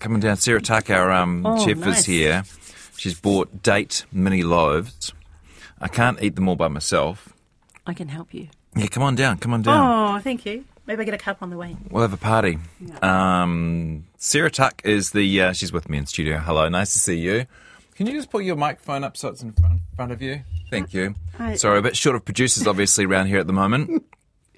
Coming down, Sarah Tuck, our um, Oh, chef, nice. is here. She's bought date mini loaves. I can't eat them all by myself. I can help you. Yeah, come on down, come on down. Oh, thank you. Maybe I get a cup on the way. We'll have a party. Um, Sarah Tuck is the. Uh, she's with me in studio. Hello, nice to see you. Can you just put your microphone up so it's in front, front of you? Thank you. Hi. Sorry, a bit short of producers, obviously, around here at the moment.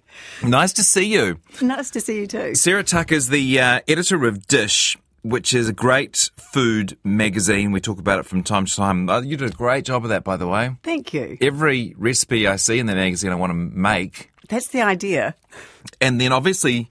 nice to see you. Nice to see you too. Sarah Tuck is the uh, editor of Dish, which is a great food magazine. We talk about it from time to time. Uh, you did a great job of that, by the way. Thank you. Every recipe I see in the magazine, I want to make. That's the idea. And then obviously,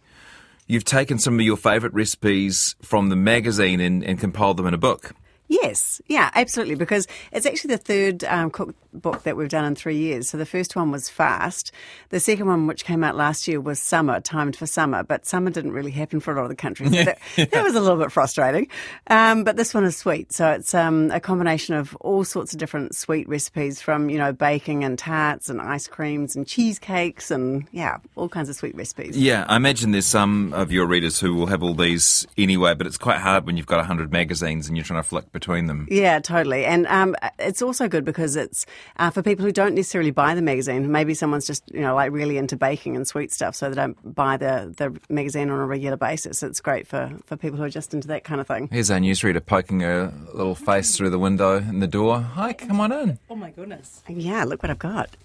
you've taken some of your favourite recipes from the magazine and, and compiled them in a book. Yes, yeah, absolutely. Because it's actually the third um, cookbook that we've done in three years. So the first one was Fast. The second one, which came out last year, was Summer, timed for summer. But summer didn't really happen for a lot of the countries. So that, that was a little bit frustrating. Um, but this one is sweet. So it's um, a combination of all sorts of different sweet recipes from, you know, baking and tarts and ice creams and cheesecakes and, yeah, all kinds of sweet recipes. Yeah, I imagine there's some of your readers who will have all these anyway, but it's quite hard when you've got 100 magazines and you're trying to flick between them. Yeah, totally. And um, it's also good because it's uh, for people who don't necessarily buy the magazine. Maybe someone's just, you know, like really into baking and sweet stuff, so they don't buy the, the magazine on a regular basis. It's great for, for people who are just into that kind of thing. Here's our newsreader poking her little face through the window in the door. Hi, come on in. Oh my goodness. Yeah, look what I've got.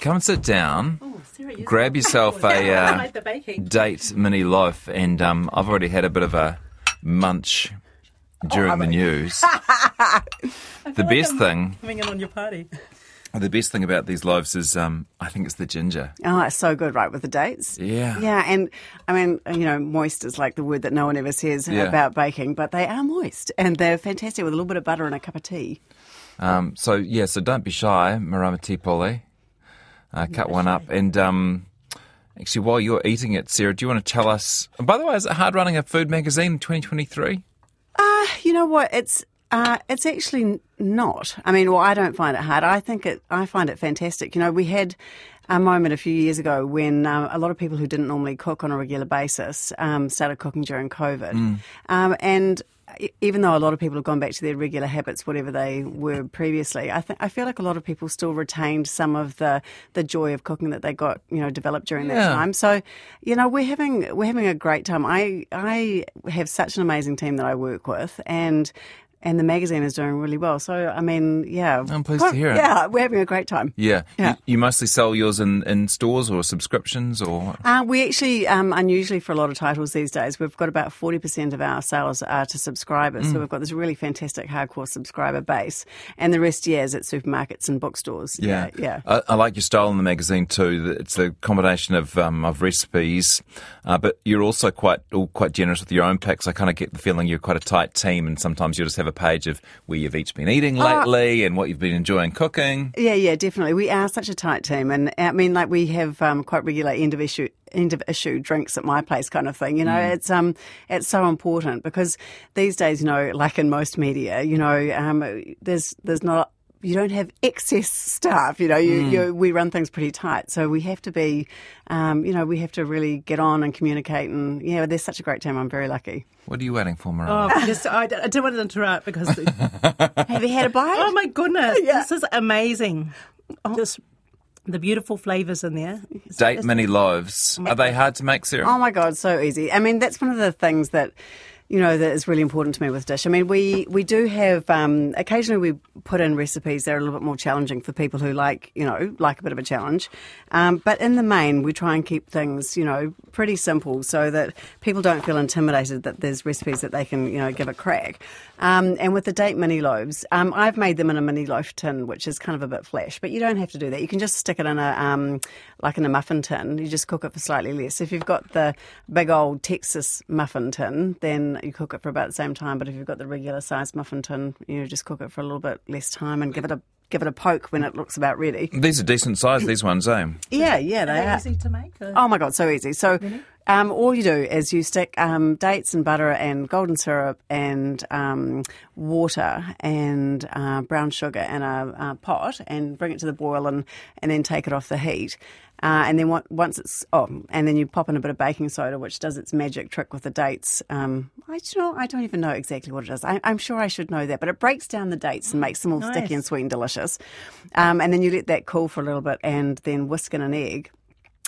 Come and sit down. Oh, Sarah, you Grab yourself a uh, like the baking. date mini loaf, and um, I've already had a bit of a munch during the news. the best thing, Coming in on your party. the best thing about these loaves is, um, I think it's the ginger. Oh, it's so good, right, with the dates? Yeah. Yeah, and I mean, you know, moist is like the word that no one ever says Yeah. about baking, but they are moist and they're fantastic with a little bit of butter and a cup of tea. Um, so yeah, so don't be shy, Marama T-Pole. Uh, cut one up, and um, actually, while you're eating it, Sarah, do you want to tell us? and by the way, is it hard running a food magazine in 2023? Uh, you know what? It's uh, it's actually not. I mean, well, I don't find it hard. I think it. I find it fantastic. You know, we had a moment a few years ago when um, a lot of people who didn't normally cook on a regular basis um, started cooking during COVID, um, and. Even though a lot of people have gone back to their regular habits, whatever they were previously, I think I feel like a lot of people still retained some of the the joy of cooking that they got, you know, developed during Yeah. that time. So, you know, we're having we're having a great time. I I have such an amazing team that I work with, and and the magazine is doing really well. So, I mean, yeah, I'm pleased to hear it. Yeah, we're having a great time. Yeah. Yeah. You, you mostly sell yours in, in stores or subscriptions or. Uh, we actually, um, unusually for a lot of titles these days, we've got about 40% of our sales are to subscribers. Mm. So we've got this really fantastic hardcore subscriber base. And the rest, yeah, is at supermarkets and bookstores. Yeah, Yeah. I, I like your style in the magazine too. It's a combination of um, of recipes, uh, but you're also quite all quite generous with your own picks. I kind of get the feeling you're quite a tight team, and sometimes you just have a page of where you've each been eating lately and what you've been enjoying cooking. Yeah, yeah, definitely. We are such a tight team, and I mean, like we have um, quite regular end of issue end of issue drinks at my place, kind of thing. You know, it's um, it's so important because these days, you know, like in most media, you know, um, there's there's not. You don't have excess staff, you know. You, you, we run things pretty tight, so we have to be, um, you know, we have to really get on and communicate. And yeah, there's such a great team. I'm very lucky. What are you waiting for, Mariah? Oh, just, I, I didn't want to interrupt because. Have you had a bite? oh my goodness, Yeah. this is amazing. Just the beautiful flavours in there. Date mini loaves. Are they hard to make, Sarah? Oh my god, so easy. I mean, that's one of the things that you know that is really important to me with dish. I mean, we we do have um, occasionally we put in recipes that are a little bit more challenging for people who like you know like a bit of a challenge. Um, but in the main, we try and keep things you know pretty simple so that people don't feel intimidated that there's recipes that they can you know give a crack. Um, and with the date mini loaves, um, I've made them in a mini loaf tin, which is kind of a bit flash, but you don't have to do that. You can just stick it in a um, like in a muffin tin. You just cook it for slightly less. If you've got the big old Texas muffin tin, then you cook it for about the same time. But if you've got the regular size muffin tin, you just cook it for a little bit less time and give it a give it a poke when it looks about ready. These are decent size, these ones, eh? Yeah, yeah, they They're easy to make. or- Oh my god, so easy. So, um, all you do is you stick um, dates and butter and golden syrup and um, water and uh, brown sugar in a, uh pot and bring it to the boil and, and then take it off the heat. Uh, and then what, once it's oh, and then you pop in a bit of baking soda, which does its magic trick with the dates. Um, I you know I don't even know exactly what it is. I, am sure I should know that, but it breaks down the dates and makes them all Nice. sticky and sweet and delicious. Um, and then you let that cool for a little bit, and then whisk in an egg.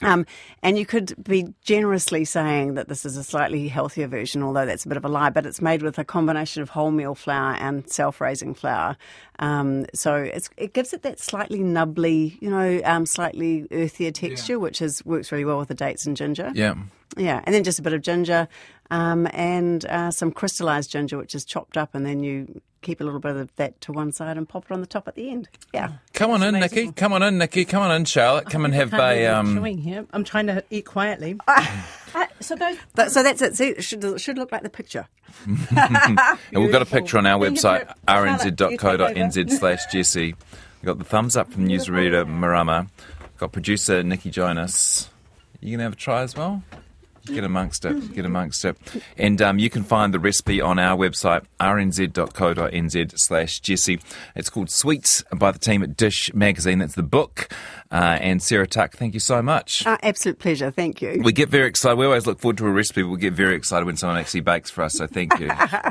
Um, and you could be generously saying that this is a slightly healthier version, although that's a bit of a lie. But it's made with a combination of wholemeal flour and self-raising flour, um, so it's, it gives it that slightly nubbly, you know, um, slightly earthier texture, which is works really well with the dates and ginger. Yeah. Yeah, and then just a bit of ginger um, and uh, some crystallized ginger, which is chopped up, and then you keep a little bit of that to one side and pop it on the top at the end. Yeah. Come on in, amazing. Nikki. Come on in, Nikki. Come on in, Charlotte. Come and have Can't a. I'm Um, chewing here. I'm trying to eat quietly. Uh, so those But, so that's it. See, it should, it should look like the picture. and we've got a picture on our website, put- Charlotte, you take rnz.co.nz slash Jesse. We've got the thumbs up from newsreader Marama. Got producer Nikki Jonas. You going to have a try as well? Get amongst it. Get amongst it. And um, you can find the recipe on our website, rnz.co.nz slash Jesse. It's called Sweets by the team at Dish Magazine. That's the book. Uh, and Sarah Tuck, thank you so much. Uh, absolute pleasure. Thank you. We get very excited. We always look forward to a recipe. but We get very excited when someone actually bakes for us. So thank you.